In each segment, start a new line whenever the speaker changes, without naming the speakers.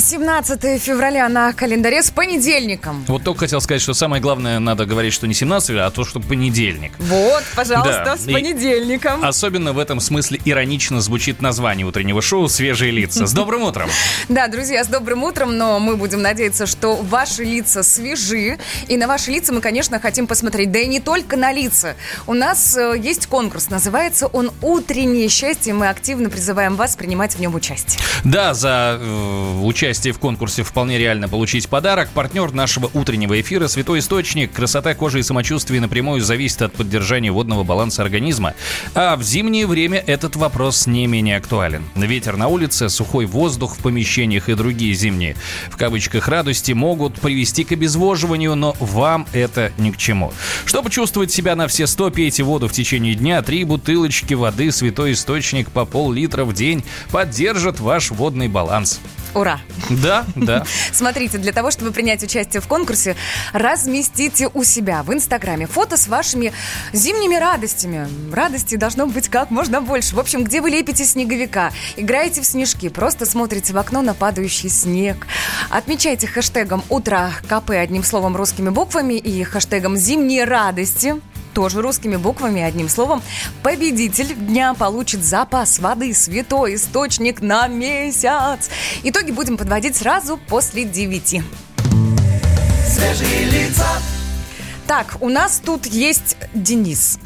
17 февраля на календаре с понедельником.
Вот только хотел сказать, что самое главное, надо говорить, что не 17, а то, что понедельник.
Вот, пожалуйста,
Да,
с
и-
понедельником.
Особенно в этом смысле иронично звучит название утреннего шоу «Свежие лица». С добрым утром!
Да, друзья, с добрым утром, но мы будем надеяться, что ваши лица свежи. И на ваши лица мы, конечно, хотим посмотреть. Да и не только на лица. У нас э, есть конкурс, называется он «Утреннее счастье». Мы активно призываем вас принимать в нем участие.
Да, за э, участие в конкурсе вполне реально получить подарок. Партнер нашего утреннего эфира «Святой Источник». Красота кожи и самочувствие напрямую зависит от поддержания водного баланса организма. А в зимнее время этот вопрос не менее актуален. Ветер на улице, сухой воздух в помещениях и другие зимние, в кавычках, радости могут привести к обезвоживанию, но вам это ни к чему. Чтобы чувствовать себя на все 100, пейте воду в течение дня. Три бутылочки воды «Святой Источник» по пол-литра в день поддержат ваш водный баланс.
Ура!
Да, да.
Смотрите, для того, чтобы принять участие в конкурсе, разместите у себя в Инстаграме фото с вашими зимними радостями. Радости должно быть как можно больше. В общем, где вы лепите снеговика, играете в снежки, просто смотрите в окно на падающий снег. Отмечайте хэштегом «Утро КП» одним словом русскими буквами и хэштегом «Зимние радости». Тоже русскими буквами, одним словом. Победитель дня получит запас воды «Святой источник» на месяц. Итоги будем подводить сразу после 9.
Свежие лица.
Так, у нас тут есть Денис.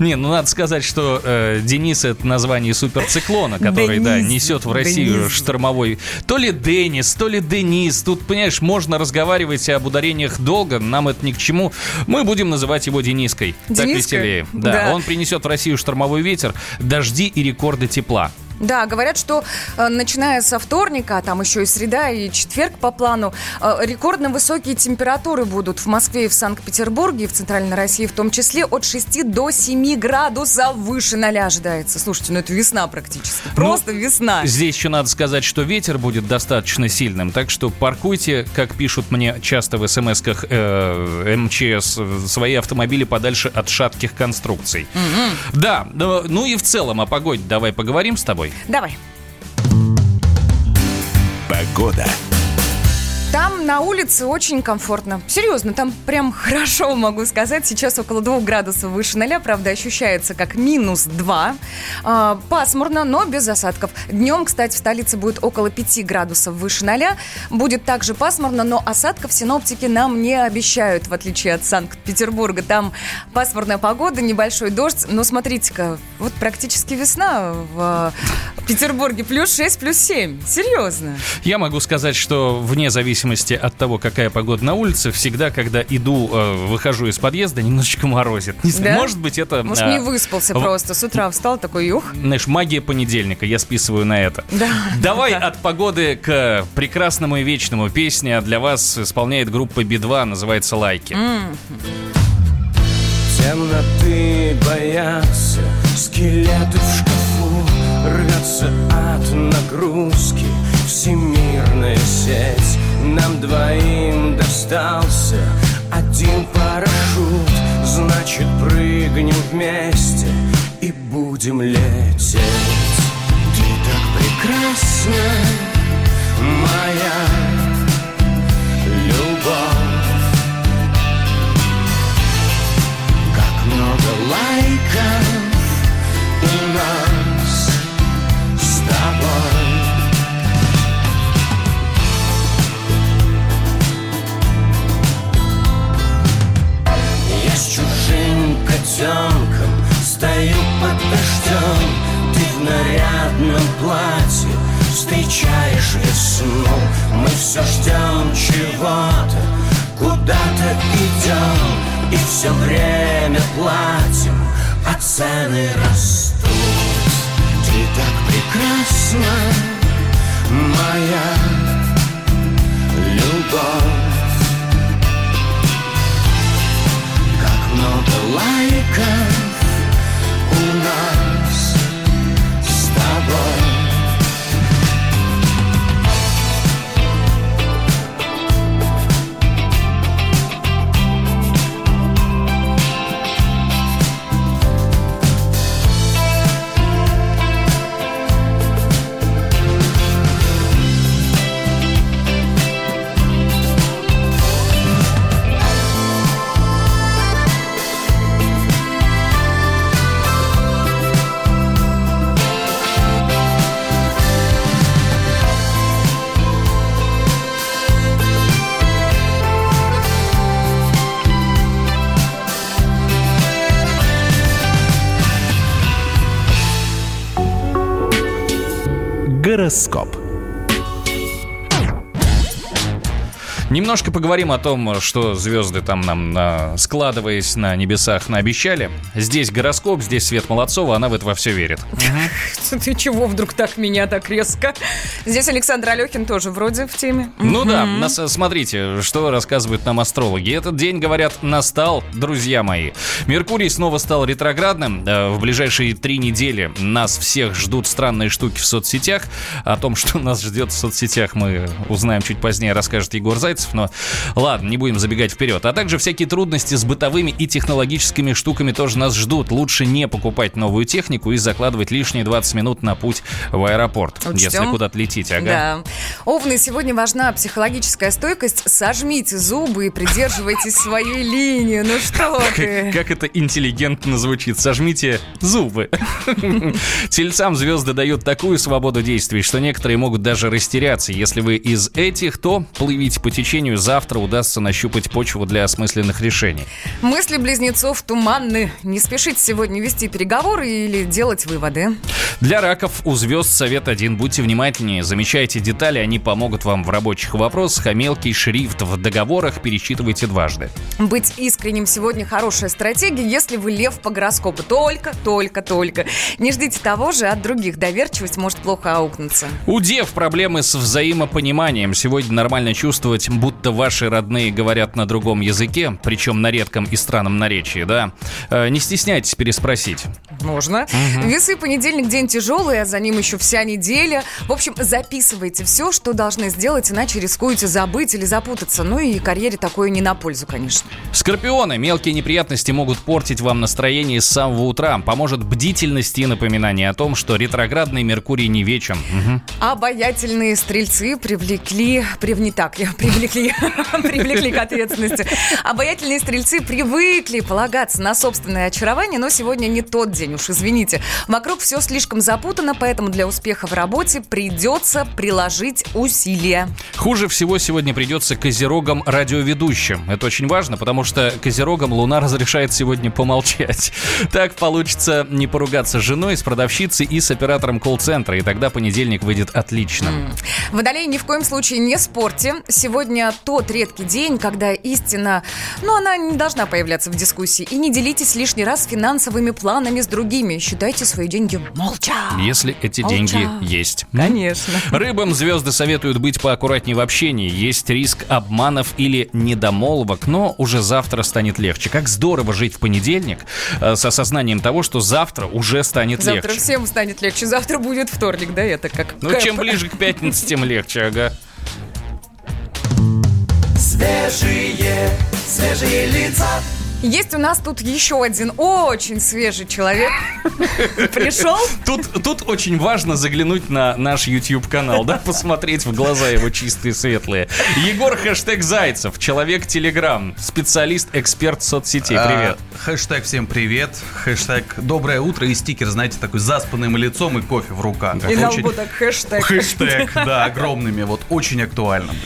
Не, ну надо сказать, что э, Денис это название суперциклона, который, да, несет в Россию
Денис.
штормовой. То ли Денис, то ли Денис. Тут, понимаешь, можно разговаривать об ударениях долго, нам это ни к чему. Мы будем называть его Дениской. Так
Дениской?
веселее. Да,
Да.
он принесет в Россию штормовой ветер, дожди и рекорды тепла.
Да, говорят, что э, начиная со вторника, а там еще и среда, и четверг по плану, э, рекордно высокие температуры будут в Москве и в Санкт-Петербурге, и в Центральной России в том числе, от 6 до 7 градусов выше ноля ожидается. Слушайте, ну это весна практически, просто весна.
Здесь еще надо сказать, что ветер будет достаточно сильным, так что паркуйте, как пишут мне часто в смс-ках э, МЧС, свои автомобили подальше от шатких конструкций. Да, но- ну и в целом о погоде давай поговорим с тобой.
Давай.
Погода.
На улице очень комфортно. Серьезно, там прям хорошо, могу сказать. Сейчас около 2 градусов выше ноля, правда, ощущается как минус 2. А, пасмурно, но без осадков. Днем, кстати, в столице будет около 5 градусов выше ноля. Будет также пасмурно, но осадков синоптики нам не обещают, в отличие от Санкт-Петербурга. Там пасмурная погода, небольшой дождь. Но смотрите-ка, вот практически весна в Петербурге. Плюс 6, плюс 7. Серьезно.
Я могу сказать, что вне зависимости от того, какая погода на улице, всегда, когда иду, э, выхожу из подъезда, немножечко морозит. Не знаю,
Да?
Может быть, это...
Может,
э,
не выспался
в-
просто. С утра встал такой, юх.
Знаешь, магия понедельника, я списываю на это.
Да.
Давай
Да.
от погоды к прекрасному и вечному. Песня для вас исполняет группа Би-2, называется «Лайки».
Темноты боятся, скелеты в шкафу Рвется от нагрузки всемирная сеть Нам двоим достался один парашют. Значит, прыгнем вместе и будем лететь. Ты так прекрасна, моя любовь. Как много лайков у нас цены растут. Ты так прекрасна, моя любовь. Как много лайков
Гороскоп.
Немножко поговорим о том, что звезды там нам, а, складываясь на небесах, наобещали. Здесь гороскоп, здесь Свет Молодцова, она в это во все верит.
Ты чего вдруг так меня так резко? Здесь Александр Алехин тоже вроде в теме.
Ну да, нас, э, смотрите, что рассказывают нам астрологи. Этот день, говорят, настал, друзья мои. Меркурий снова стал ретроградным. Э, В ближайшие три недели нас всех ждут странные штуки в соцсетях. О том, что нас ждет в соцсетях, мы узнаем чуть позднее, расскажет Егор Зайцев. Но ладно, не будем забегать вперед. А также всякие трудности с бытовыми и технологическими штуками тоже нас ждут. Лучше не покупать новую технику и закладывать лишние 20 минут на путь в аэропорт,
Учтем.
если куда-то летите. Ага.
Да. Овны, сегодня важна психологическая стойкость. Сожмите зубы и придерживайтесь своей линии. Ну что ты?
Как это интеллигентно звучит. Сожмите зубы. Тельцам звезды дают такую свободу действий, что некоторые могут даже растеряться. Если вы из этих, то плывите по течению. Завтра удастся нащупать почву для осмысленных решений.
Мысли близнецов туманны. Не спешите сегодня вести переговоры или делать выводы.
Для раков у звезд совет один. Будьте внимательнее, замечайте детали, они помогут вам в рабочих вопросах, а мелкий шрифт в договорах перечитывайте дважды.
Быть искренним сегодня хорошая стратегия, если вы лев по гороскопу. Только, только, только. Не ждите того же от других. Доверчивость может плохо аукнуться.
У дев проблемы с взаимопониманием. Сегодня нормально чувствовать, будто ваши родные говорят на другом языке, причем на редком и странном наречии, да? Э, Не стесняйтесь переспросить.
Можно. Весы понедельник день тяжелый, а за ним еще вся неделя. В общем, записывайте все, что должны сделать, иначе рискуете забыть или запутаться. Ну и карьере такое не на пользу, конечно.
Скорпионы. Мелкие неприятности могут портить вам настроение с самого утра. Поможет бдительность и напоминание о том, что ретроградный Меркурий не вечен. Мгм.
Обаятельные стрельцы привлекли, прив... не так, я привлекли, привлекли к ответственности. Обаятельные стрельцы привыкли полагаться на собственное очарование, но сегодня не тот день, уж извините. Вокруг все слишком запутано, поэтому для успеха в работе придется приложить усилия.
Хуже всего сегодня придется козерогам радиоведущим. Это очень важно, потому что козерогам Луна разрешает сегодня помолчать. Так получится не поругаться с женой, с продавщицей и с оператором колл-центра, и тогда понедельник выйдет отлично.
Водолей ни в коем случае не спорьте. Сегодня тот редкий день, когда истина, ну, она не должна появляться в дискуссии. И не делитесь лишний раз финансовыми планами с другими. Считайте свои деньги молча.
Если эти
Молча.
деньги есть.
Конечно.
Рыбам звезды советуют быть поаккуратнее в общении. Есть риск обманов или недомолвок, но уже завтра станет легче. Как здорово жить в понедельник э, с осознанием того, что завтра уже станет
Завтра
легче.
всем станет легче. Завтра будет вторник, да, это как
Ну,
кэп.
чем ближе к пятнице, тем легче, ага.
Свежие, свежие лица.
Есть у нас тут еще один очень свежий человек. Пришел?
Тут, тут очень важно заглянуть на наш YouTube-канал, да, посмотреть в глаза его чистые, светлые. Егор хэштег Зайцев, человек Телеграм, специалист, эксперт соцсетей. Привет.
А, хэштег всем привет. Хэштег доброе утро и стикер, знаете, такой заспанным лицом и кофе в руках.
И на
Очень-
лбу так хэштег.
Хэштег, да, огромными, вот очень актуально будет.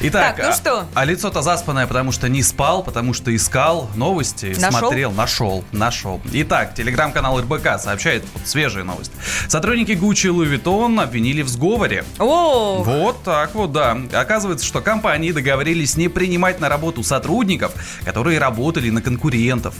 Итак,
Так, ну
а-
что?
А, лицо-то заспанное, потому что не спал, потому что искал новости,
Нашел?
смотрел, нашел, нашел. Итак, телеграм-канал РБК сообщает вот, свежие новости. Сотрудники Гуччи и Louis Vuitton обвинили в сговоре.
О,
Вот так вот, да. Оказывается, что компании договорились не принимать на работу сотрудников, которые работали на конкурентов.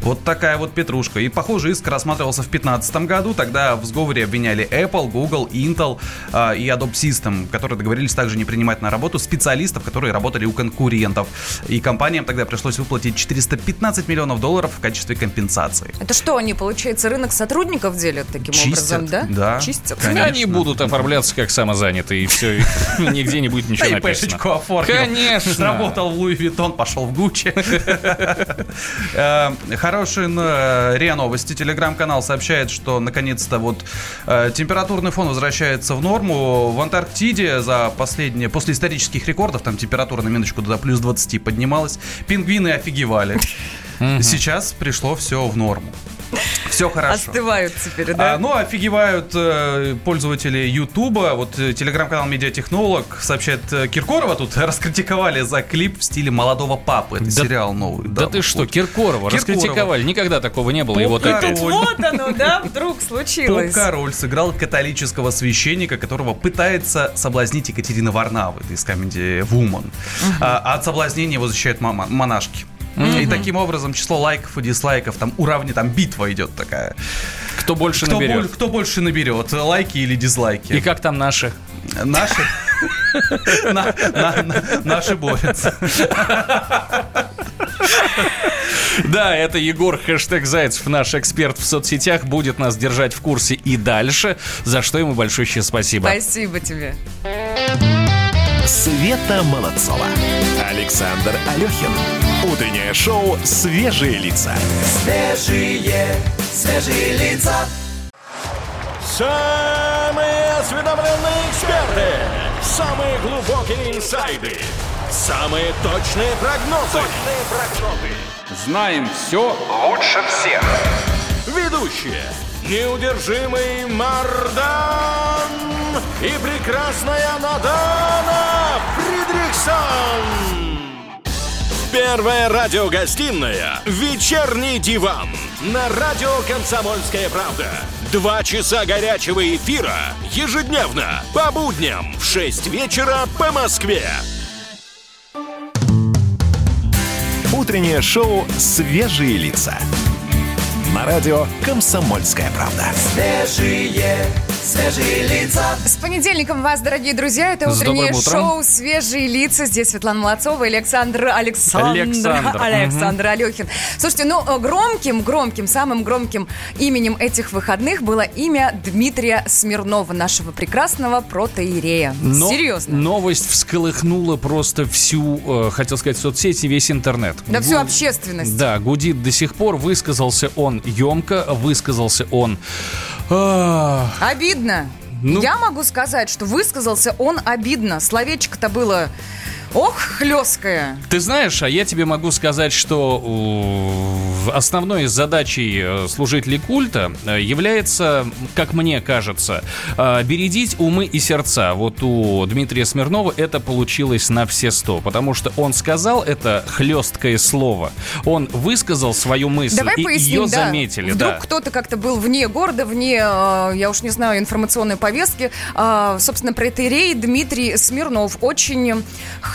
Вот такая вот петрушка. И, похоже, иск рассматривался в 2015 году. Тогда в сговоре обвиняли Apple, Google, Intel а, и Adobe System, которые договорились также не принимать на работу специалистов, которые работали у конкурентов. И компаниям тогда пришлось выплатить 415 миллионов долларов в качестве компенсации.
это что, они, получается, рынок сотрудников делят таким
Чистят,
образом, да?
да,
Чистят.
конечно.
Они будут оформляться как самозанятые, и все, нигде не будет ничего написано.
пешечку оформил.
Конечно.
Сработал в Луи Виттон, пошел в Гуччи. Э, Хорошие э, РИА Новости. Телеграм-канал сообщает, что наконец-то вот э, температурный фон возвращается в норму. В Антарктиде за последние, после исторических рекордов, там температура на минуточку до плюс 20 поднималась. Пингвины офигевали. Сейчас пришло все в норму. Все хорошо.
Остывают теперь, да?
А, ну, офигевают э, пользователи Ютуба. Вот э, телеграм-канал Медиатехнолог сообщает, э, Киркорова тут раскритиковали за клип в стиле молодого папы. Это
Да-
сериал новый.
Да ты что,
вот.
Киркорова
Киркорова.
раскритиковали. Никогда такого не было. Вот
Попка.
опять.
Вот оно, да, вдруг случилось?
Поп-король сыграл католического священника, которого пытается соблазнить Екатерина Варнава это из комедии «Вумен». А, а от соблазнения его защищают мама- монашки. И таким образом число лайков и дизлайков там уравне, там битва идет такая.
Кто больше
Кто,
наберет?
боль- кто больше наберет, лайки или дизлайки?
И как там наши?
Наши? На- на- на- Наши борются.
Да, это Егор, хэштег Зайцев, наш эксперт в соцсетях, будет нас держать в курсе и дальше, за что ему большое спасибо.
Спасибо тебе.
Света Молодцова. Александр Алехин. Утреннее шоу «Свежие лица».
Свежие, свежие лица.
Самые осведомленные эксперты, самые глубокие инсайды, самые точные прогнозы. Точные прогнозы.
Знаем все лучше всех.
Ведущие. Неудержимый Мардан и прекрасная Надана Фридрихсон. Первая радиогостинная «Вечерний диван» на радио «Комсомольская правда». Два часа горячего эфира ежедневно по будням в 6 вечера по Москве.
Утреннее шоу «Свежие лица». На радио «Комсомольская правда».
Свежие, свежие лица.
С понедельником вас, дорогие друзья. Это
С
утреннее шоу «Свежие лица». Здесь Светлана Молодцова и Александр Александр.
Александр,
Александр Алехин. Слушайте, ну, э, громким, громким, самым громким именем этих выходных было имя Дмитрия Смирнова, нашего прекрасного протеерея.
Но
Серьезно.
Новость всколыхнула просто всю, э, хотел сказать, соцсети, весь интернет.
Да всю общественность.
Да, гудит до сих пор. Высказался он емко, высказался он... а,
Обидно.
Ну-
Я могу сказать, что высказался он обидно. Словечко-то было... Ох, хлесткое.
Ты знаешь, а я тебе могу сказать, что основной задачей э, служителей культа э, является, как мне кажется, э, бередить умы и сердца. Вот у Дмитрия Смирнова это получилось на все сто, потому что он сказал это хлесткое слово. Он высказал свою мысль,
Давай
и
поясним,
ее
да.
заметили.
Вдруг
да.
кто-то как-то был вне города, вне, я уж не знаю, информационной повестки. Э, собственно, протеерей Дмитрий Смирнов очень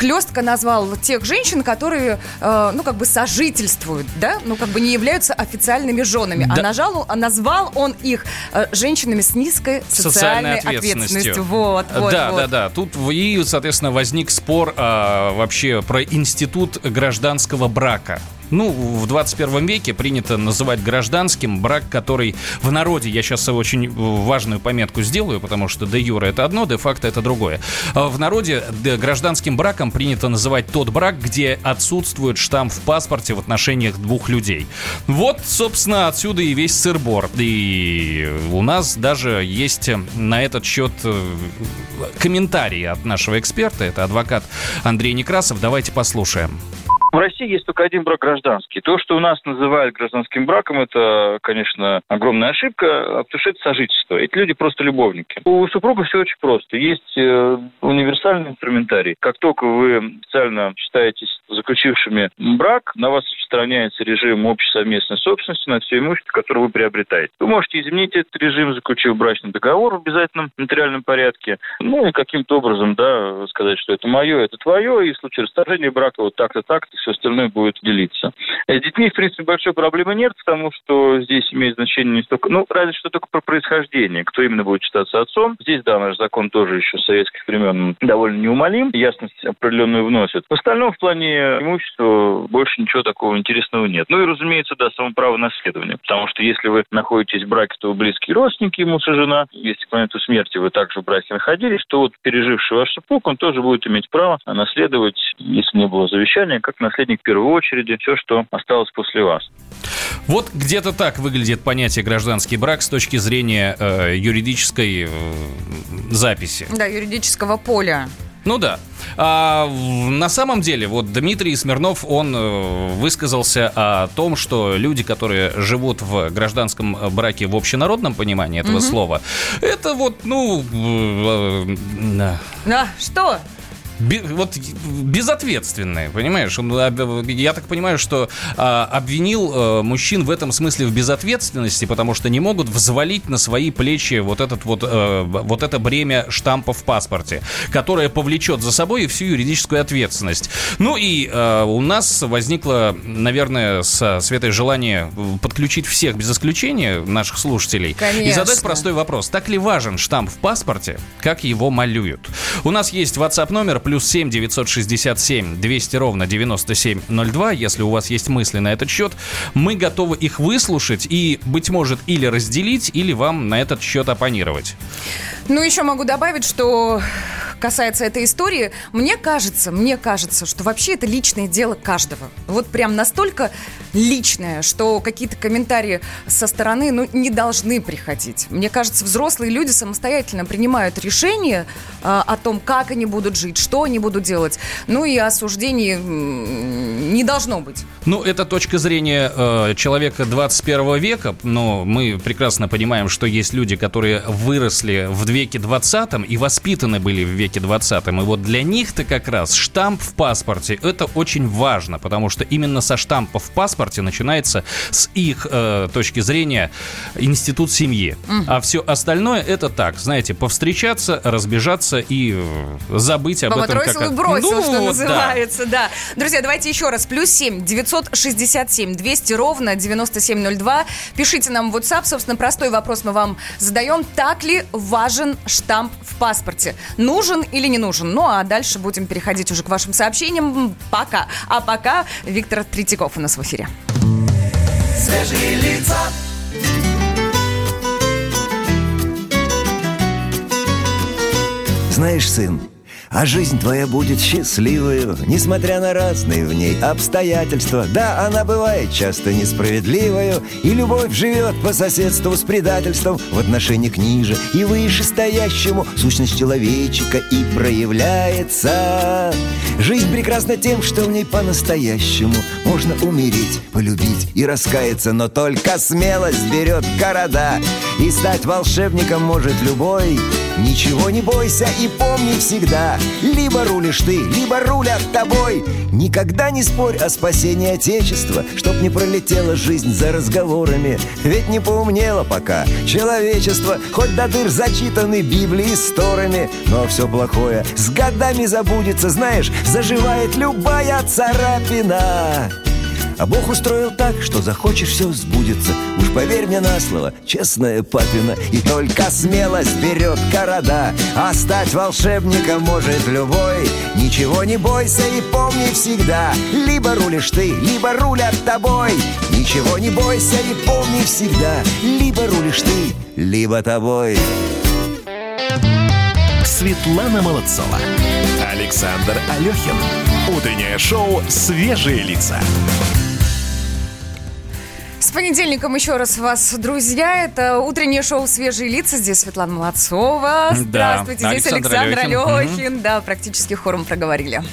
хлестко назвал тех женщин, которые, э, ну, как бы сожительствуют, да, ну, как бы не являются официальными женами. А,
Да.
нажал, а назвал он их э, женщинами с низкой социальной, ответственностью. Вот, вот,
да,
вот.
да, да. Тут и, соответственно, возник спор а, вообще про институт гражданского брака. Ну, в 21 веке принято называть гражданским брак, который в народе, я сейчас очень важную пометку сделаю, потому что де юра это одно, де факто это другое. А В народе де- гражданским браком принято называть тот брак, где отсутствует штамп в паспорте в отношениях двух людей. Вот, собственно, отсюда и весь сырбор. И у нас даже есть на этот счет э, комментарии от нашего эксперта, это адвокат Андрей Некрасов. Давайте послушаем.
В России есть только один брак гражданский. То, что у нас называют гражданским браком, это, конечно, огромная ошибка, потому что это сожительство. Эти люди просто любовники. У супруга все очень просто. Есть э, универсальный инструментарий. Как только вы официально считаетесь заключившими брак, на вас распространяется режим общей совместной собственности на все имущество, которое вы приобретаете. Вы можете изменить этот режим, заключив брачный договор в обязательном материальном порядке. Ну и каким-то образом, да, сказать, что это мое, это твое, и в случае расторжения брака вот так-то, так-то, все остальное будет делиться. Э, С детьми, в принципе, большой проблемы нет, потому что здесь имеет значение не столько, ну, разве что только про происхождение, кто именно будет считаться отцом. Здесь, да, наш закон тоже еще с советских времен довольно неумолим, ясность определенную вносит. В остальном, в плане имущества, больше ничего такого интересного нет. Ну и, разумеется, да, само право наследования, потому что если вы находитесь в браке, то вы близкие родственники, муж и жена. Если к моменту смерти вы также в браке находились, то вот переживший ваш супруг, он тоже будет иметь право наследовать, если не было завещания, как наследник в первой очереди, все, что осталось после вас.
Вот где-то так выглядит понятие гражданский брак с точки зрения э, юридической э, записи.
Да, юридического поля.
Ну да. А, на самом деле, вот Дмитрий Смирнов, он э, высказался о том, что люди, которые живут в гражданском э, браке в общенародном понимании этого слова, это вот, ну, э, э,
Да, что?
Вот безответственные, понимаешь? Он, об- я так понимаю, что а, обвинил а, мужчин в этом смысле в безответственности, потому что не могут взвалить на свои плечи вот этот вот э, вот это бремя штампа в паспорте, которое повлечет за собой и всю юридическую ответственность. Ну и э, у нас возникло, наверное, с Светой желание подключить всех без исключения наших слушателей и
Конечно.
задать простой вопрос: так ли важен штамп в паспорте, как его малюют? У нас есть WhatsApp номер плюс 7 967 200 ровно 9702. Если у вас есть мысли на этот счет, мы готовы их выслушать и, быть может, или разделить, или вам на этот счет оппонировать.
Ну, еще могу добавить, что касается этой истории, мне кажется, мне кажется, что вообще это личное дело каждого. Вот прям настолько личное, что какие-то комментарии со стороны, ну, не должны приходить. Мне кажется, взрослые люди самостоятельно принимают решение а, о том, как они будут жить, что они будут делать. Ну и осуждений не должно быть.
Ну, это точка зрения э, человека 21 века, но мы прекрасно понимаем, что есть люди, которые выросли в веке 20 и воспитаны были в веке 20 И вот для них-то как раз штамп в паспорте это очень важно, потому что именно со штампа в паспорте начинается с их э, точки зрения институт семьи. А все остальное это так, знаете, повстречаться, разбежаться и э, забыть об
Баба
этом.
Бросил
как...
и бросил,
Ну,
что
вот да.
называется, да. Друзья, давайте еще раз. Плюс 7 967 200 ровно 9702. Пишите нам в WhatsApp. Собственно, простой вопрос мы вам задаем. Так ли важен штамп в паспорте? Нужен или не нужен? Ну, а дальше будем переходить уже к вашим сообщениям. Пока. А пока Виктор Третьяков у нас в эфире.
Свежие лица.
Знаешь, сын, а жизнь твоя будет счастливою, несмотря на разные в ней обстоятельства. Да, она бывает часто несправедливою, и любовь живет по соседству с предательством в отношении к ниже и выше стоящему. Сущность человечика и проявляется. Жизнь прекрасна тем, что в ней по-настоящему можно умереть, полюбить и раскаяться, но только смелость берет города, и стать волшебником может любой. Ничего не бойся и помни всегда Либо рулишь ты, либо рулят тобой. Никогда не спорь о спасении Отечества Чтоб не пролетела жизнь за разговорами. Ведь не поумнело пока. Человечество Хоть до дыр зачитаны Библии сторами Но все плохое с годами забудется Знаешь, заживает любая царапина а Бог устроил так, что захочешь, все сбудется. Уж поверь мне на слово, честная папина. И только смелость берет города А стать волшебником может любой. Ничего не бойся и помни всегда. Либо рулишь ты, либо рулят тобой. Ничего не бойся и помни всегда. Либо рулишь ты, либо тобой.
Светлана Молодцова. Александр Алехин. Утреннее шоу «Свежие лица».
С понедельником еще раз вас, друзья. Это утреннее шоу «Свежие лица». Здесь Светлана Молодцова.
Да,
Здравствуйте. Здесь
Александр
Александр
Алехин.
Алехин. Да, практически хором проговорили.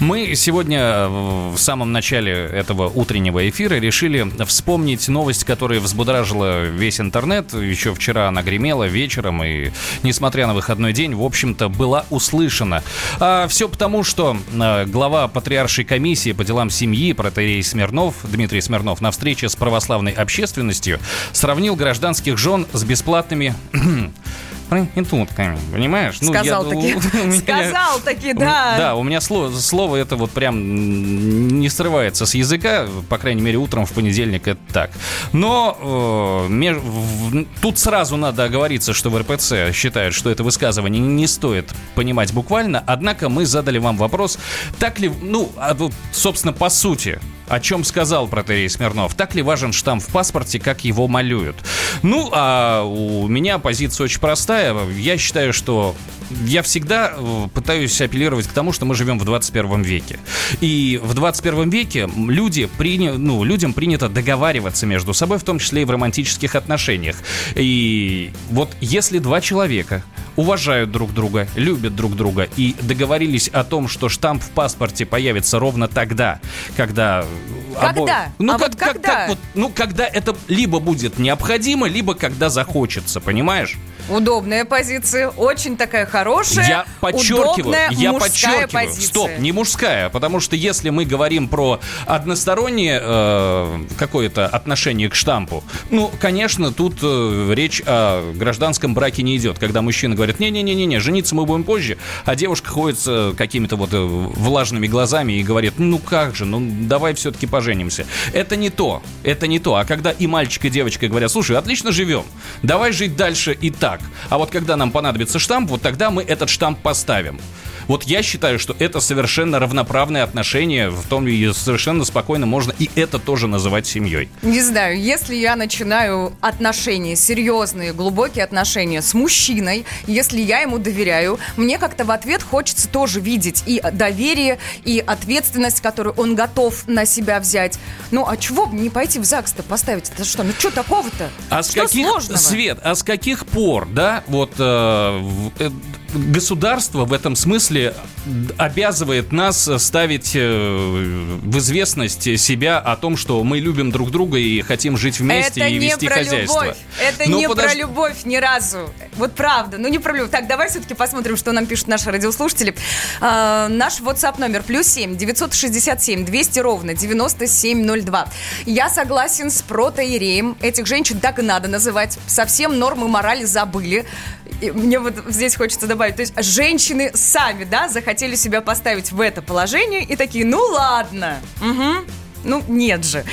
Мы сегодня в самом начале этого утреннего эфира решили вспомнить новость, которая взбудоражила весь интернет. Еще вчера она гремела вечером и, несмотря на выходной день, в общем-то, была услышана. А все потому, что а, глава Патриаршей комиссии по делам семьи протеерей Смирнов, Дмитрий Смирнов, на встрече с православной общественностью сравнил гражданских жен с бесплатными интутками, понимаешь? Ну, я-
Сказал таки.
у меня-
Сказал таки, да.
Да, у меня слово, слово это вот прям не срывается с языка, по крайней мере, утром в понедельник это так. Но э, меж- в- тут сразу надо оговориться, что в РПЦ считают, что это высказывание не стоит понимать буквально, однако мы задали вам вопрос, так ли, ну, а собственно, по сути, о чем сказал протерей Смирнов. Так ли важен штамп в паспорте, как его малюют? Ну, а у меня позиция очень простая. Я считаю, что я всегда э, пытаюсь апеллировать к тому, что мы живем в 21 веке. И в 21 веке люди приня... ну, людям принято договариваться между собой, в том числе и в романтических отношениях. И вот если два человека уважают друг друга, любят друг друга и договорились о том, что штамп в паспорте появится ровно тогда, когда...
Когда?
Ну,
А
как-
вот
как-
когда?
как вот, ну, когда это либо будет необходимо, либо когда захочется, понимаешь?
Удобная позиция, очень такая хорошая.
Я подчеркиваю,
удобная
я подчеркиваю.
позиция.
Стоп, не мужская, потому что если мы говорим про одностороннее э, какое-то отношение к штампу, ну, конечно, тут э, речь о гражданском браке не идет, когда мужчина говорит, не-не-не-не, жениться мы будем позже, а девушка ходит с э, какими-то вот э, влажными глазами и говорит, ну как же, ну давай все-таки поженимся. Это не то, это не то. А когда и мальчик, и девочка говорят, слушай, отлично живем, давай жить дальше и так. А вот когда нам понадобится штамп, вот тогда мы этот штамп поставим. Вот я считаю, что это совершенно равноправные отношения, в том и совершенно спокойно можно и это тоже называть семьей.
Не знаю, если я начинаю отношения, серьезные, глубокие отношения с мужчиной, если я ему доверяю, мне как-то в ответ хочется тоже видеть и доверие, и ответственность, которую он готов на себя взять. Ну, а чего бы не пойти в ЗАГС-то поставить? Это что, ну что такого-то?
А с
что
каких,
сложного?
Свет, а с каких пор, да, вот э, э, государство в этом смысле обязывает нас ставить э, в известность себя о том, что мы любим друг друга и хотим жить вместе
Это
и
не
вести
про
хозяйство.
любовь. Это
Ну,
не
подож-
про любовь ни разу. Вот правда. Ну, не про любовь. Так, давай все-таки посмотрим, что нам пишут наши радиослушатели. А, наш WhatsApp номер плюс 7 967 200 ровно 9702. Я согласен с протоиереем. Этих женщин так и надо называть. Совсем нормы морали забыли. И мне вот здесь хочется добавить. То есть женщины сами, да, захотели себя поставить в это положение и такие, ну ладно. Мгм. Ну, нет же.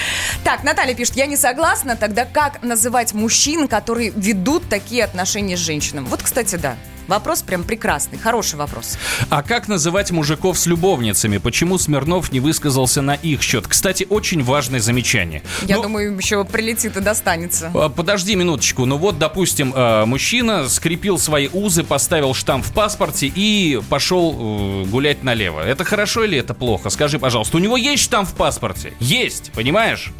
Так, Наталья пишет, я не согласна, тогда как называть мужчин, которые ведут такие отношения с женщинами? Вот, кстати, да. Вопрос прям прекрасный, хороший вопрос.
А как называть мужиков с любовницами? Почему Смирнов не высказался на их счет? Кстати, очень важное замечание.
Я
Ну,
думаю, еще прилетит и достанется.
А, Подожди минуточку. Ну вот, допустим, э, мужчина скрепил свои узы, поставил штамп в паспорте и пошел э, гулять налево. Это хорошо или это плохо? Скажи, пожалуйста. У него есть штамп в паспорте? Есть, понимаешь?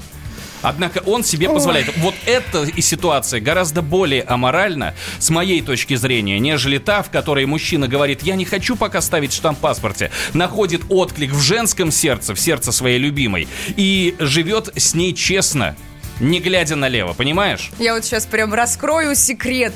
Однако он себе позволяет. Вот эта и ситуация гораздо более аморальна, с моей точки зрения, нежели та, в которой мужчина говорит, я не хочу пока ставить штамп в паспорте, находит отклик в женском сердце, в сердце своей любимой, и живет с ней честно, не глядя налево, понимаешь?
Я вот сейчас прям раскрою секрет.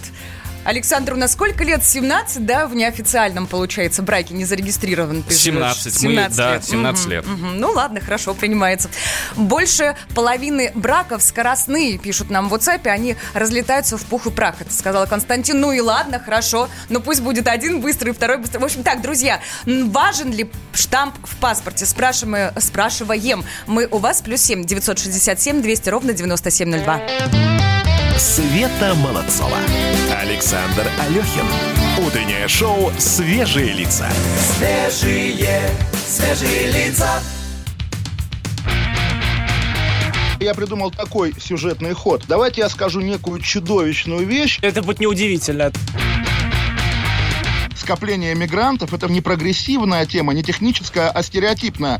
Александр, у нас сколько лет? 17, да, в неофициальном, получается, браке, не зарегистрирован ты живешь?
17, мы- да, 17 лет.
Мгм. Ну ладно, хорошо, принимается. Больше половины браков скоростные, пишут нам в WhatsApp, они разлетаются в пух и прах. Это сказала Константин. Ну и ладно, хорошо, но пусть будет один быстрый, второй быстрый. В общем, так, друзья, важен ли штамп в паспорте? Спрашиваем, спрашиваем. Мы у вас плюс 7 967 200 ровно 9702.
Света Молодцова. Александр Алехин. Утреннее шоу «Свежие лица».
Свежие, свежие лица.
Я придумал такой сюжетный ход. Давайте я скажу некую чудовищную вещь.
Это будет неудивительно.
Скопление мигрантов – это не прогрессивная тема, не техническая, а стереотипная.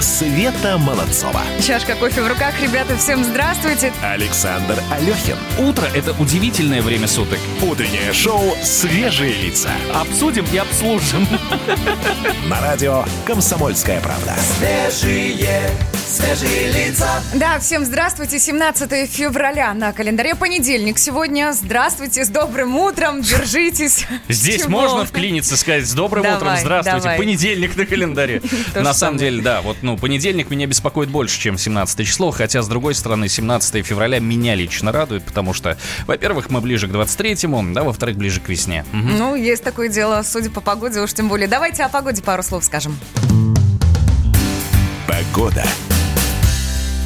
Света Молодцова.
Чашка кофе в руках, ребята, всем здравствуйте.
Александр Алехин.
Утро – это удивительное время суток.
Утреннее шоу «Свежие лица».
Обсудим и обслужим.
На радио «Комсомольская правда».
Свежие, свежие лица.
Да, всем здравствуйте. 17 февраля на календаре понедельник. Сегодня здравствуйте, с добрым утром, держитесь.
Здесь
Чего?
можно вклиниться, сказать с добрым
Давай,
утром, здравствуйте,
давай.
понедельник на календаре. На самом деле, да, вот, ну, понедельник меня беспокоит больше, чем 17 число, хотя, с другой стороны, 17 февраля меня лично радует, потому что, во-первых, мы ближе к 23-му, да, во-вторых, ближе к весне. Мгм.
Ну, есть такое дело, судя по погоде, уж тем более. Давайте о погоде пару слов скажем.
Погода.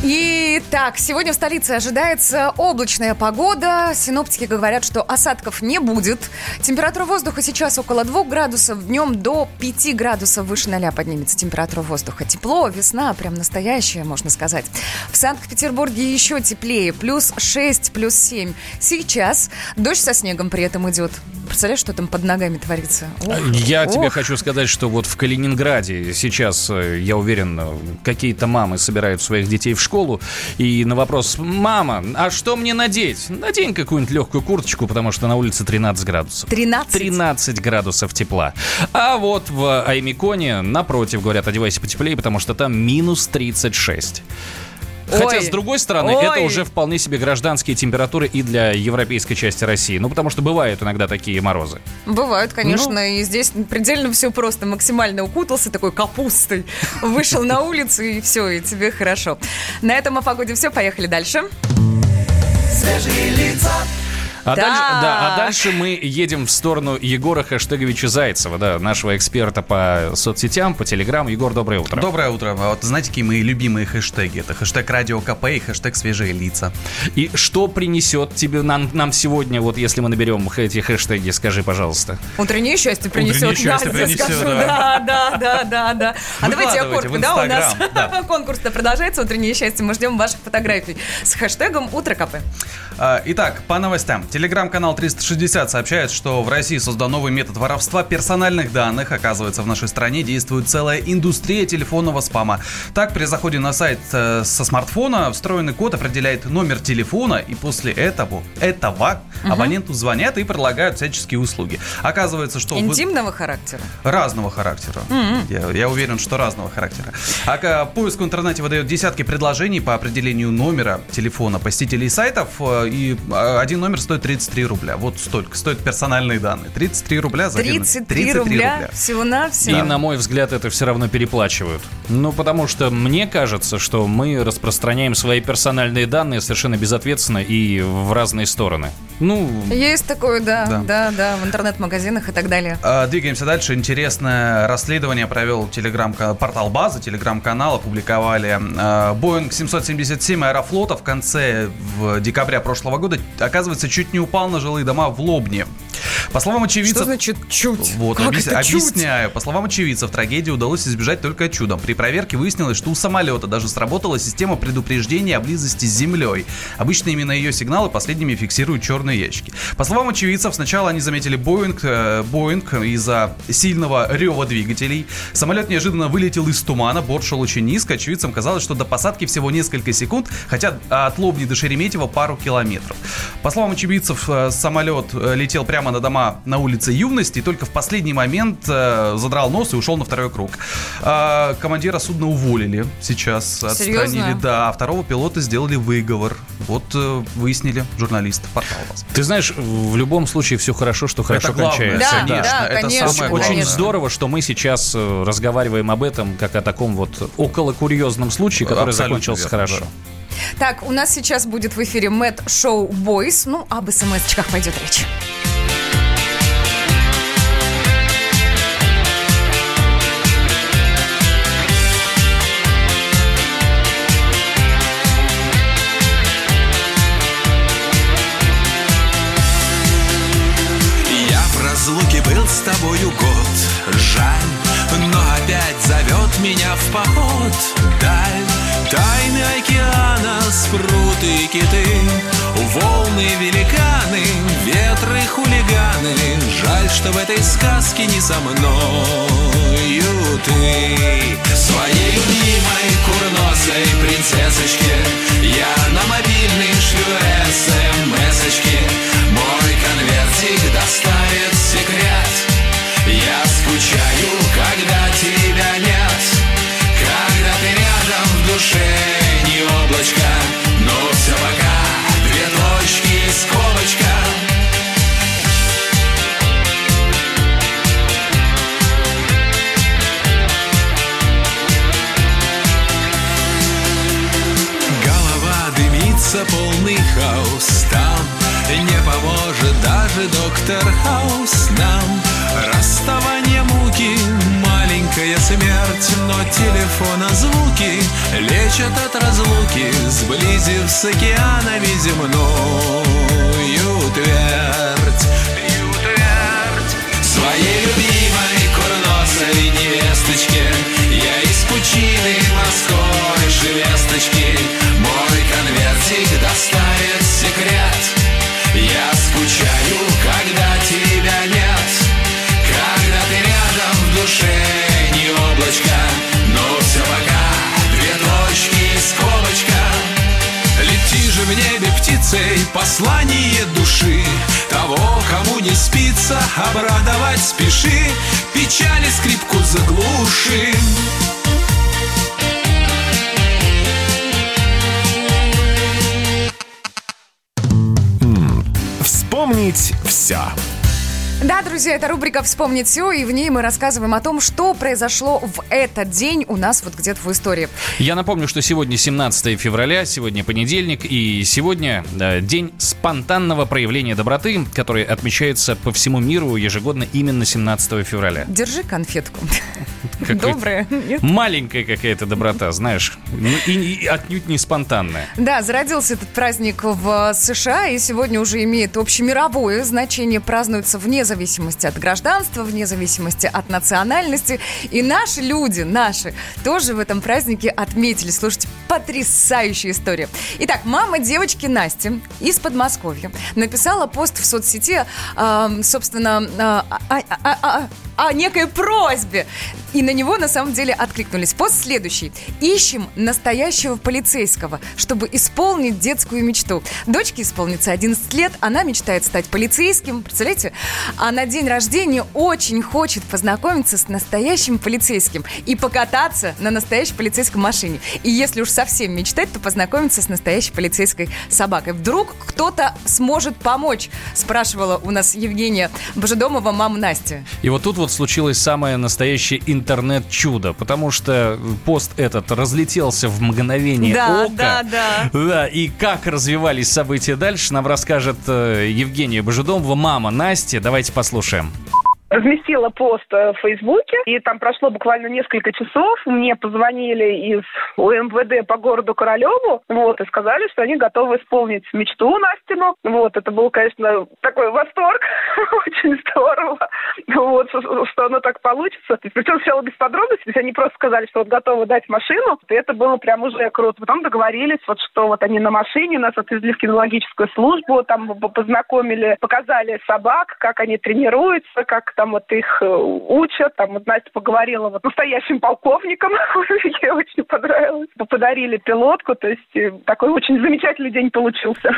Итак, сегодня в столице ожидается облачная погода. Синоптики говорят, что осадков не будет. Температура воздуха сейчас около 2 градусов. Днем до 5 градусов выше 0 поднимется температура воздуха. Тепло, весна, прям настоящая, можно сказать. В Санкт-Петербурге еще теплее. Плюс 6, плюс 7. Сейчас дождь со снегом при этом идет. Представляешь, что там под ногами творится? Ох,
Я тебе
ох.
хочу сказать, что вот в Калининграде сейчас, э, я уверен, э, какие-то мамы собирают своих детей в школу, и на вопрос «Мама, а что мне надеть?» Надень какую-нибудь легкую курточку, потому что на улице 13 градусов.
13?
13 градусов тепла. А вот в Аймиконе, напротив, говорят, одевайся потеплее, потому что там минус 36. Хотя,
Ой.
с другой стороны,
Ой.
это уже вполне себе гражданские температуры и для европейской части России. Ну, потому что бывают иногда такие морозы.
Бывают, конечно,
Ну.
и здесь предельно все просто. Максимально укутался такой капустой, вышел на улицу и все, и тебе хорошо. На этом о погоде все, поехали дальше.
Свежие лица.
А,
Так.
дальше, да, а дальше мы едем в сторону Егора Хэштеговича Зайцева, да, нашего эксперта по соцсетям, по телеграмму. Егор, доброе утро.
Доброе утро. А Вот знаете, какие мои любимые хэштеги? Это хэштег Радио КП и хэштег Свежие лица.
И что принесет тебе нам, нам сегодня, вот если мы наберем эти хэштеги, скажи, пожалуйста.
Утреннее счастье принесет,
Утреннее счастье
Настя,
принесет,
скажу.
да.
Да, да, да, да, да. А давайте аккорд,
в
да, у нас
да.
конкурс-то продолжается. Утреннее счастье. Мы ждем ваших фотографий с хэштегом Утро КП.
А, Итак, по новостям. Телеграм-канал 360 сообщает, что в России создан новый метод воровства персональных данных. Оказывается, в нашей стране действует целая индустрия телефонного спама. Так, при заходе на сайт э, со смартфона встроенный код определяет номер телефона, и после этого, этого абоненту звонят и предлагают всяческие услуги. Оказывается, что... вы-
Интимного характера.
Разного характера. Я, я уверен, что разного характера. А к- поиск в интернете выдает десятки предложений по определению номера телефона посетителей сайтов. э, И э, один номер стоит 33 рубля. Вот столько стоят персональные данные. 33 рубля за один-
33 рубля всего-навсего.
И, на мой взгляд, это все равно переплачивают. Ну, потому что мне кажется, что мы распространяем свои персональные данные совершенно безответственно и в разные стороны. Ну,
Есть такое, да,
Да.
да, да, в интернет-магазинах и так далее.
А, Двигаемся дальше. Интересное расследование провел телеграм-портал База, телеграм-канал. Опубликовали а, Boeing 777 Аэрофлота в конце в декабря прошлого года. Оказывается, чуть не упал на жилые дома в Лобне. По словам очевидцев...
Что значит чуть?
Вот,
Как
объяс-
это чуть?
объясняю. По словам очевидцев, трагедию удалось избежать только чудом. При проверке выяснилось, что у самолета даже сработала система предупреждения о близости с землей. Обычно именно ее сигналы последними фиксируют черные ящики. По словам очевидцев, сначала они заметили Боинг, э, Боинг из-за сильного рева двигателей. Самолет неожиданно вылетел из тумана, борт шел очень низко. Очевидцам казалось, что до посадки всего несколько секунд, хотя от Лобни до Шереметьево пару километров. По словам очевидцев, э, самолет э, летел прямо на дома на улице Юности и только в последний момент э, задрал нос и ушел на второй круг. А, командира судна уволили сейчас, отстранили.
Серьезно?
Да, а второго пилота сделали выговор. Вот э, выяснили журналисты портала вас.
ты знаешь, в любом случае все хорошо, что хорошо
главное,
кончается.
Да, да,
это
конечно,
самое
Очень
главное.
здорово, что мы сейчас э, разговариваем об этом, как о таком вот около курьезном случае, который
Абсолютно
закончился
верно,
хорошо.
Так, у нас сейчас будет в эфире Мэтт Шоу Бойс. Ну, об смс-очках пойдет речь.
Тобою год. Жаль, но опять зовет меня в поход. Даль, тайны океана, спруты и киты. Волны, великаны, ветры, хулиганы. Жаль, что в этой сказке не со мною ты. Своей любимой курносой принцессочке Я на мобильный шлю смс-очки Мой конвертик доставит секрет Я скучаю, когда тебя нет Когда ты рядом в душе не облачко Но все пока, две точки и скобочка. Голова дымится, полный хаос Там не поможет даже доктор Хаус Нам Расставание муки, маленькая смерть Но телефона звуки лечат от разлуки Сблизив с океанами земною твердь. Своей любимой курносой невесточке Я из пучины морской шелесточки Мой конвертик доставит секрет. Я скучаю, когда тебя нет душе не облачко Но все пока две точки скобочка. Лети же в небе птицей послание души. Того, кому не спится, обрадовать спеши. Печали скрипку заглуши.
Вспомнить все.
Да, друзья, это рубрика «Вспомнить все», и в ней мы рассказываем о том, что произошло в этот день у нас вот где-то в истории.
Я напомню, что сегодня 17 февраля, сегодня понедельник, и сегодня да, день спонтанного проявления доброты, который отмечается по всему миру ежегодно именно 17 февраля.
Держи конфетку. Добрая.
Маленькая какая-то доброта, знаешь, ну, и, и отнюдь не спонтанная.
Да, зародился этот праздник в США и сегодня уже имеет общемировое значение, празднуется вне зависимости от гражданства, вне зависимости от национальности. И наши люди, наши, тоже в этом празднике отметили. Слушайте, потрясающая история. Итак, мама девочки Насти из Подмосковья написала пост в соцсети, э, собственно, э, о, о- о- о- некой просьбе. И на него на самом деле откликнулись. Пост следующий. Ищем настоящего полицейского, чтобы исполнить детскую мечту. Дочке исполнится 11 лет, она мечтает стать полицейским, представляете? А на день рождения очень хочет познакомиться с настоящим полицейским и покататься на настоящей полицейской машине. И если уж совсем мечтать, то познакомиться с настоящей полицейской собакой. Вдруг кто-то сможет помочь, спрашивала у нас Евгения Божедомова, мама Насти.
И вот тут вот случилось самое настоящее интернет-чудо, потому что пост этот разлетелся в мгновение
Да,
ока.
да, да.
Да, и как развивались события дальше, нам расскажет э, Евгения Божедомова, мама Насти. Давайте послушаем.
Разместила пост э, в Фейсбуке, и там прошло буквально несколько часов. Мне позвонили из УМВД по городу Королеву, вот, и сказали, что они готовы исполнить мечту Настину. Вот, это был, конечно, такой восторг, очень здорово, вот, что оно так получится. Причем сначала без подробностей, то есть они просто сказали, что вот готовы дать машину, и это было прям уже круто. Потом договорились, вот, что вот они на машине, нас отвезли в кинологическую службу, там познакомили, показали собак, как они тренируются, как там вот их э, учат. Там вот Настя поговорила вот с настоящим полковником, ей очень понравилось. Подарили пилотку, то есть э, такой очень замечательный день получился.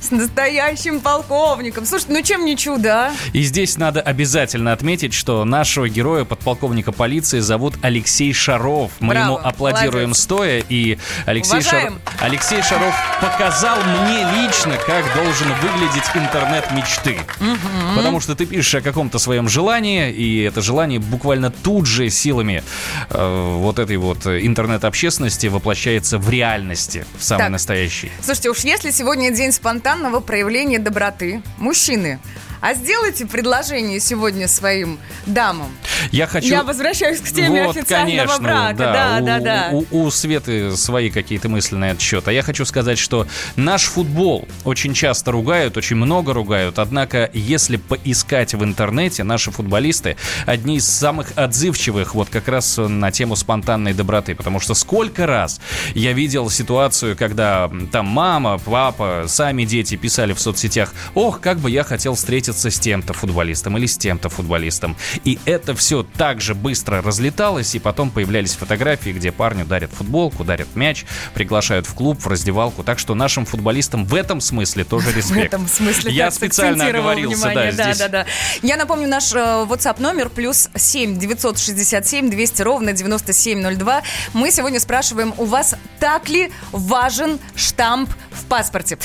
С настоящим полковником. Слушай, ну чем не чудо, а?
И здесь надо обязательно отметить, что нашего героя, подполковника полиции, зовут Алексей Шаров. Мы
Браво,
ему аплодируем
молодец.
стоя. И Алексей
Уважаем.
Шаров, Алексей Шаров показал мне лично, как должен выглядеть интернет мечты.
Мгм.
Потому что ты пишешь о каком-то своем желании, и это желание буквально тут же силами э, вот этой вот интернет-общественности воплощается в реальности, в самой
Так.
настоящей.
Слушайте, уж если сегодня день спонтанного проявления доброты, мужчины, а сделайте предложение сегодня своим дамам.
Я хочу...
Я возвращаюсь к теме
Вот,
официального
конечно,
брака. Да,
у,
да, да.
У, у Светы свои какие-то мысли на этот счет. А я хочу сказать, что наш футбол очень часто ругают, очень много ругают. Однако, если поискать в интернете, наши футболисты одни из самых отзывчивых вот как раз на тему спонтанной доброты. Потому что сколько раз я видел ситуацию, когда там мама, папа, сами дети писали в соцсетях, ох, как бы я хотел встретиться с тем-то футболистом или с тем-то футболистом. И это все так же быстро разлеталось, и потом появлялись фотографии, где парню дарят футболку, дарят мяч, приглашают в клуб, в раздевалку. Так что нашим футболистам в этом смысле тоже
В
респект.
этом смысле
Я специально оговорился,
внимание.
да,
да,
здесь.
да, да. Я напомню, наш э, WhatsApp номер плюс 7 967 200 ровно 9702. Мы сегодня спрашиваем у вас, так ли важен штамп в паспорте?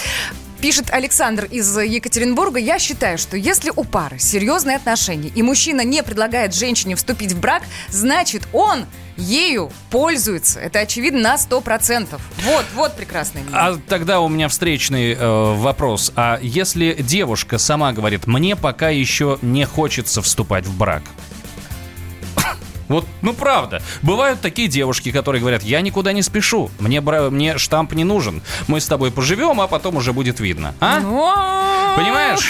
Пишет Александр из Екатеринбурга. Я считаю, что если у пары серьезные отношения, и мужчина не предлагает женщине вступить в брак, значит, он ею пользуется. Это очевидно на 100%. Вот, вот прекрасный мир.
А тогда у меня встречный э, вопрос. А если девушка сама говорит, мне пока еще не хочется вступать в брак, вот, ну правда. Бывают такие девушки, которые говорят, я никуда не спешу, мне, бра- мне штамп не нужен. Мы с тобой поживем, а потом уже будет видно. А? Понимаешь?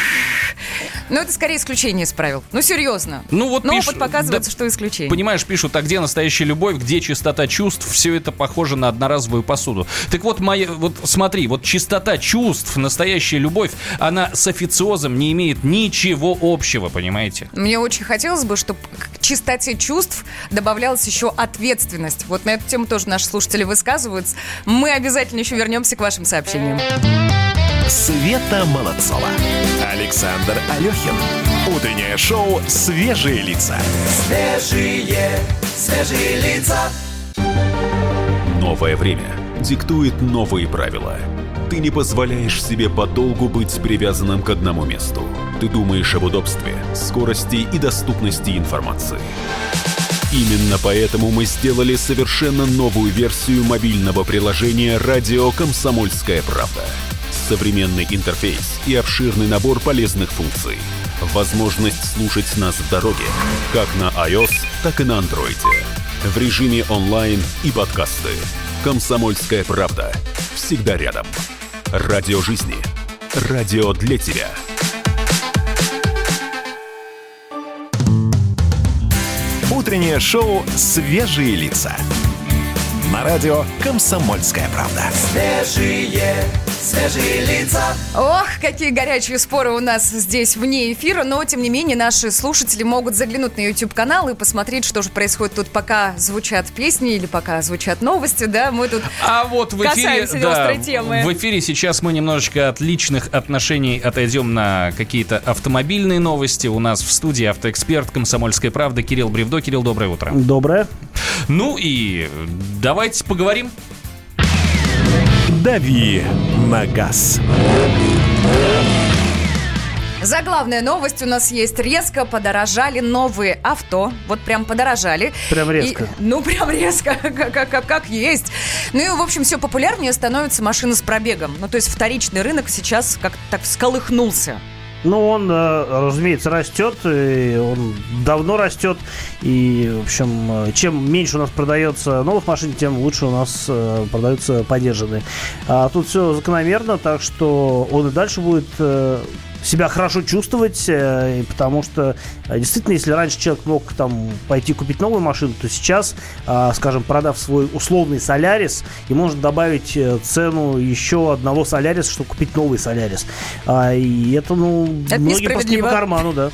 Ну, это скорее исключение из правил. Ну, серьезно.
Ну, вот
Но
пиш-
опыт показывает,
да,
что исключение.
Понимаешь, пишут, а где настоящая любовь, где чистота чувств, все это похоже на одноразовую посуду. Так вот, моя, вот смотри, вот чистота чувств, настоящая любовь, она с официозом не имеет ничего общего, понимаете?
Мне очень хотелось бы, чтобы к чистоте чувств добавлялась еще ответственность. Вот на эту тему тоже наши слушатели высказываются. Мы обязательно еще вернемся к вашим сообщениям.
Света Молодцова. Александр Алехин. Утреннее шоу «Свежие лица».
Свежие, свежие лица.
Новое время диктует новые правила. Ты не позволяешь себе подолгу быть привязанным к одному месту. Ты думаешь об удобстве, скорости и доступности информации. Именно поэтому мы сделали совершенно новую версию мобильного приложения «Радио Комсомольская правда». Современный интерфейс и обширный набор полезных функций. Возможность слушать нас в дороге, как на iOS, так и на Android. В режиме онлайн и подкасты. «Комсомольская правда». Всегда рядом. Радио жизни. Радио для тебя.
Утреннее шоу «Свежие лица». На радио «Комсомольская правда».
Свежие, свежие лица.
Ох, какие горячие споры у нас здесь вне эфира, но тем не менее наши слушатели могут заглянуть на YouTube-канал и посмотреть, что же происходит тут, пока звучат песни или пока звучат новости, да, мы тут
А вот в эфире,
касаемся
да,
острой темы.
в эфире сейчас мы немножечко от личных отношений отойдем на какие-то автомобильные новости. У нас в студии автоэксперт «Комсомольской правды» Кирилл Бревдо. Кирилл, доброе утро.
Доброе.
Ну и давайте поговорим.
«Дави на газ».
Заглавная новость у нас есть. Резко подорожали новые авто. Вот прям подорожали.
Прям резко.
И- ну, прям резко, как, как- как- как есть. Ну и, в общем, все популярнее становятся машины с пробегом. Ну, то есть вторичный рынок сейчас как так всколыхнулся.
Ну, он, э, разумеется, растет, и он давно растет. И, в общем, э, чем меньше у нас продается новых машин, тем лучше у нас э, продаются подержанные. А тут все закономерно, так что он и дальше будет себя хорошо чувствовать, э, и потому что э, действительно, если раньше человек мог там пойти купить новую машину, то сейчас, а, скажем, продав свой условный Солярис, ему можно добавить э, цену еще одного Соляриса, чтобы купить новый Солярис. А, И это, ну,
Это
многим просто не по карману, да.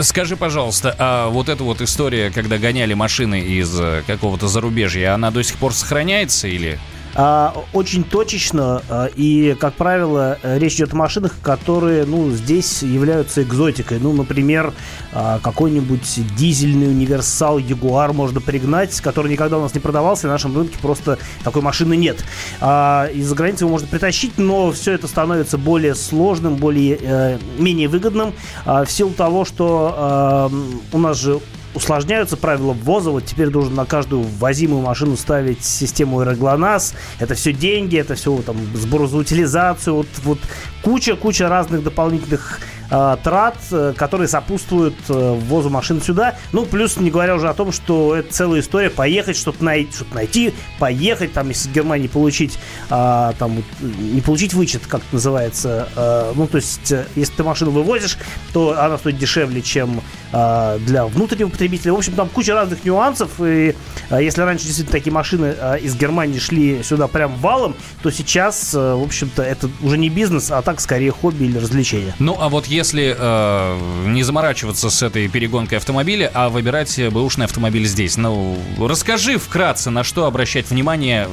Скажи, пожалуйста, а вот эта вот история, когда гоняли машины из э, какого-то зарубежья, она до сих пор сохраняется или...
А, очень точечно, а, и, как правило, речь идет о машинах, которые, ну, здесь являются экзотикой. Ну, например, а, какой-нибудь дизельный универсал Ягуар можно пригнать, который никогда у нас не продавался, на нашем рынке просто такой машины нет. Из-за границы его можно притащить, но все это становится более сложным, более, э, менее выгодным, в силу того, что у нас же усложняются правила ввоза. Вот теперь должен на каждую ввозимую машину ставить систему аэроглонасс. Это все деньги, это все там сбор за утилизацию. Вот, вот куча-куча разных дополнительных э, трат, э, которые сопутствуют э, ввозу машин сюда. Ну, плюс не говоря уже о том, что это целая история поехать, что-то найти, что найти поехать, там, если из Германии получить, а, там, не получить вычет, как это называется. э, ну, то есть, э, если ты машину вывозишь, то она стоит дешевле, чем а, для внутреннего потребителя. В общем, там куча разных нюансов. И а, если раньше действительно такие машины а, из Германии шли сюда прям валом, то сейчас, а, в общем-то, это уже не бизнес, а так скорее хобби или развлечение.
Ну, а вот если э, не заморачиваться с этой перегонкой автомобиля, а выбирать бэушный автомобиль здесь, ну, расскажи вкратце, на что обращать внимание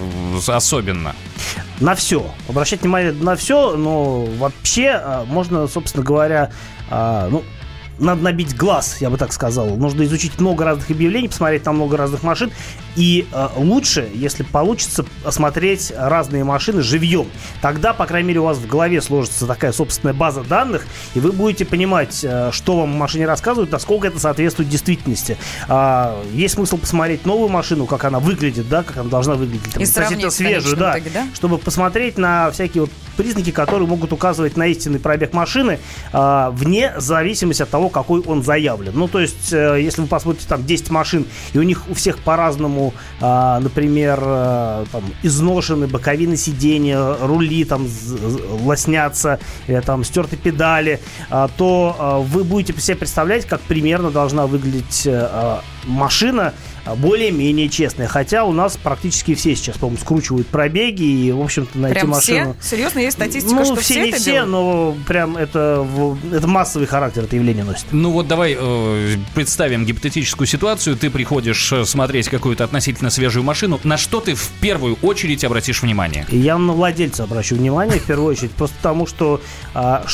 особенно.
На все. Обращать внимание на все, но вообще а, можно, собственно говоря, а, ну, надо набить глаз, я бы так сказал. Нужно изучить много разных объявлений, посмотреть на много разных машин. И э, лучше, если получится, осмотреть разные машины живьем. Тогда, по крайней мере, у вас в голове сложится такая собственная база данных, и вы будете понимать, э, что вам в машине рассказывают, насколько это соответствует действительности. А, есть смысл посмотреть новую машину, как она выглядит, да, как она должна выглядеть. Там,
И сравнить
свежую, да,
итоге, да?
чтобы посмотреть на всякие вот признаки, которые могут указывать на истинный пробег машины, а, вне зависимости от того, какой он заявлен. Ну, то есть, э, если вы посмотрите там 10 машин, и у них у всех по-разному, а, например, э, там, изношены боковины сиденья, рули там лоснятся, или там стерты педали, а, то вы будете себе представлять, как примерно должна выглядеть э, машина, а, более-менее честная. Хотя у нас практически все сейчас, по-моему, скручивают пробеги, и, в общем-то, найти
Прям
машину...
все? Серьезно, есть статистика,
Ну,
что
все,
все
не
это
все,
делают?
но прям это, это массовый характер это явление носит.
Ну вот давай э, представим гипотетическую ситуацию. Ты приходишь э, смотреть какую-то относительно свежую машину. На что ты в первую очередь обратишь внимание?
Я на владельца обращу внимание в первую очередь, просто потому что, а,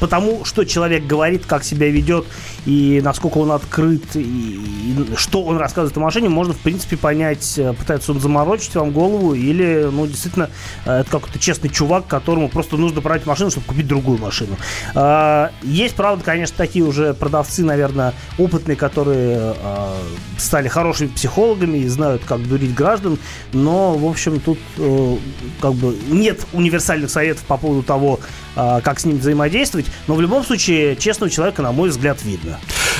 потому что человек говорит, как себя ведет и насколько он открыт, и, и что он рассказывает о машине, можно в принципе понять, э, пытается он заморочить вам голову или, ну, действительно, э, это какой-то честный чувак, которому просто нужно продать машину, чтобы купить другую машину. А, Есть, правда, конечно, такие уже продавцы, наверное, опытные, которые а, стали хорошими психологами и знают, как дурить граждан, но, в общем, тут э, как бы нет универсальных советов по поводу того, как с ним взаимодействовать, но в любом случае честного человека, на мой взгляд, видно.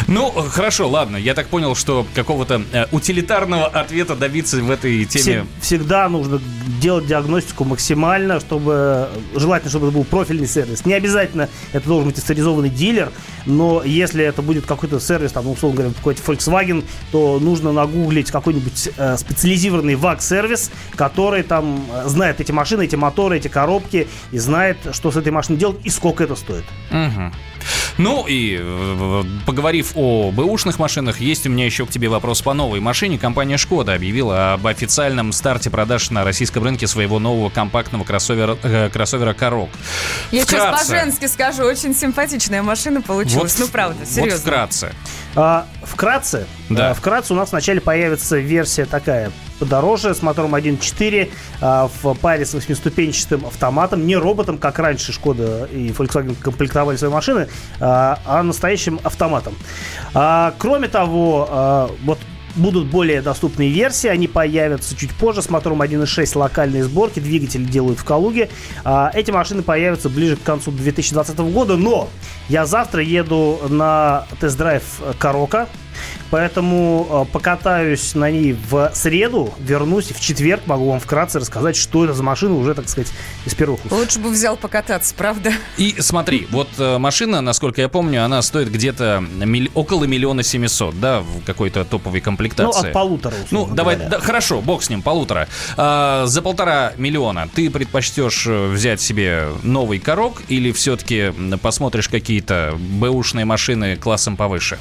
Ну, хорошо, ладно. Я так понял, что какого-то э, утилитарного ответа добиться в этой теме...
Всег- Всегда нужно делать диагностику максимально, чтобы желательно, чтобы это был профильный сервис. Не обязательно это должен быть авторизованный дилер, но если это будет какой-то сервис, там, условно говоря, какой-то Volkswagen, то нужно нагуглить какой-нибудь э, специализированный ВАГ-сервис, который там э, знает эти машины, эти моторы, эти коробки и знает, что с этой машиной делать и сколько это стоит.
Мгм. Ну и поговорив о бэушных машинах, есть у меня еще к тебе вопрос по новой машине. Компания Шкода объявила об официальном старте продаж на российском рынке своего нового компактного кроссовера, э, кроссовера Корок.
Я сейчас
Вкратце.
по-женски скажу, очень симпатичная машина получилась. ну, правда,
Вот
серьезно.
вкратце.
А, вкратце,
Да.
а, вкратце у нас вначале появится версия такая подороже с мотором 1.4 а, в паре с восьмиступенчатым автоматом, не роботом, как раньше Шкода и Volkswagen комплектовали свои машины, а, а настоящим автоматом. А, кроме того, а, вот Будут более доступные версии, они появятся чуть позже с мотором 1.6 локальной сборки, двигатель делают в Калуге. Эти машины появятся ближе к концу 2020 года, но я завтра еду на тест-драйв Карока, поэтому э, покатаюсь на ней в среду, вернусь в четверг могу вам вкратце рассказать, что это за машина уже, так сказать, из первых уст.
Лучше бы взял покататься, правда?
И смотри, вот э, машина, насколько я помню, она стоит где-то миль- около миллиона семисот, да, в какой-то топовой
Ну,
комплектации.
от полутора,
Ну, давай,
говоря.
да, хорошо, бог с ним, полутора. А, за полтора миллиона ты предпочтешь э, взять себе новый корок или все-таки посмотришь какие-то бэушные машины классом повыше?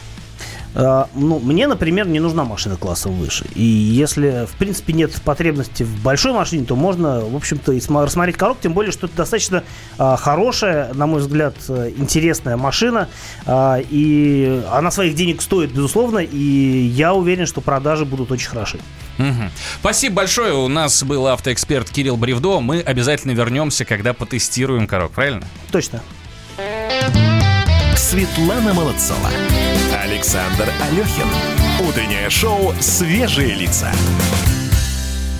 А, ну, мне, например, не нужна машина классом выше. И если, в принципе, нет потребности в большой машине, то можно, в общем-то, и рассмотреть корок, тем более, что это достаточно а, хорошая, на мой взгляд, э, интересная машина. А, и она своих денег стоит, безусловно, и я уверен, что продажи будут очень хороши.
Мгм. Спасибо большое. У нас был автоэксперт Кирилл Бревдо. Мы обязательно вернемся, когда потестируем корок, правильно?
Точно.
Светлана Молодцова. Александр Алехин. Утреннее шоу «Свежие лица».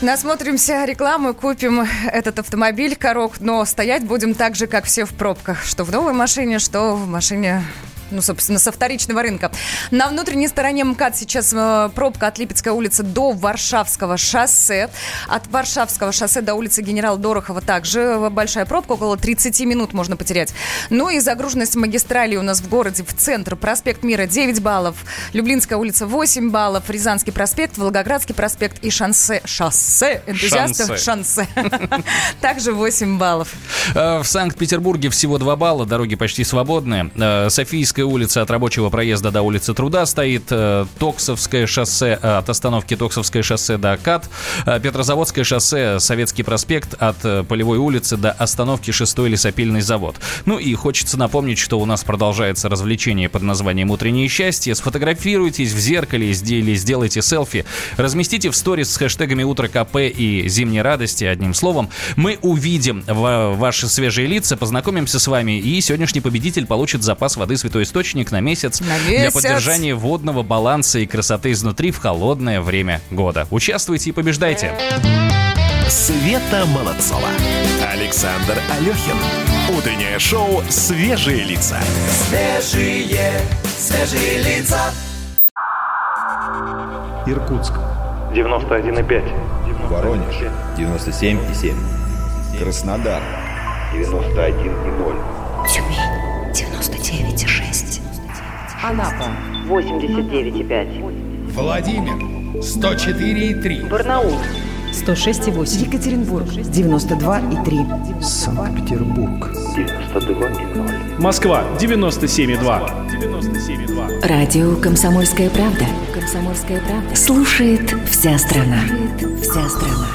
Насмотримся рекламы, купим этот автомобиль, корок, но стоять будем так же, как все в пробках. Что в новой машине, что в машине ну, собственно, со вторичного рынка. На внутренней стороне МКАД сейчас э, пробка от Липецкой улицы до Варшавского шоссе. От Варшавского шоссе до улицы Генерал Дорохова также большая пробка, около 30 минут можно потерять. Ну и загруженность магистрали у нас в городе, в центр. Проспект Мира 9 баллов, Люблинская улица 8 баллов, Рязанский проспект, Волгоградский проспект и шоссе, шоссе энтузиастов, шансе. Также 8 баллов.
Э, В Санкт-Петербурге всего 2 балла, дороги почти свободные. Э, Софийская Ленинская улица от рабочего проезда до улицы Труда стоит. Э, Токсовское шоссе э, от остановки Токсовское шоссе до КАТ. Э, Петрозаводское шоссе, Советский проспект от Полевой улицы до остановки 6 лесопильный завод. Ну и хочется напомнить, что у нас продолжается развлечение под названием «Утреннее счастье». Сфотографируйтесь в зеркале или сделайте селфи. Разместите в сторис с хэштегами «Утро КП» и «Зимней радости». Одним словом, мы увидим ваши свежие лица, познакомимся с вами, и сегодняшний победитель получит запас воды «Святой Источник» на месяц,
На
для
месяц.
поддержания водного баланса и красоты изнутри в холодное время года. Участвуйте и побеждайте!
Света Молодцова. Александр Алехин. Утреннее шоу «Свежие лица».
Свежие, свежие лица.
Иркутск. 91,5.
Воронеж. 97,7. Краснодар. 91,0.
Тюмень 99,6.
Анапа 89,5.
Владимир 104,3.
Барнаул 106,8. Екатеринбург 92,3.
Санкт-Петербург.
92,0.
Москва 97,2.
Радио «Комсомольская правда». «Комсомольская правда». Слушает вся страна. Слушает вся страна.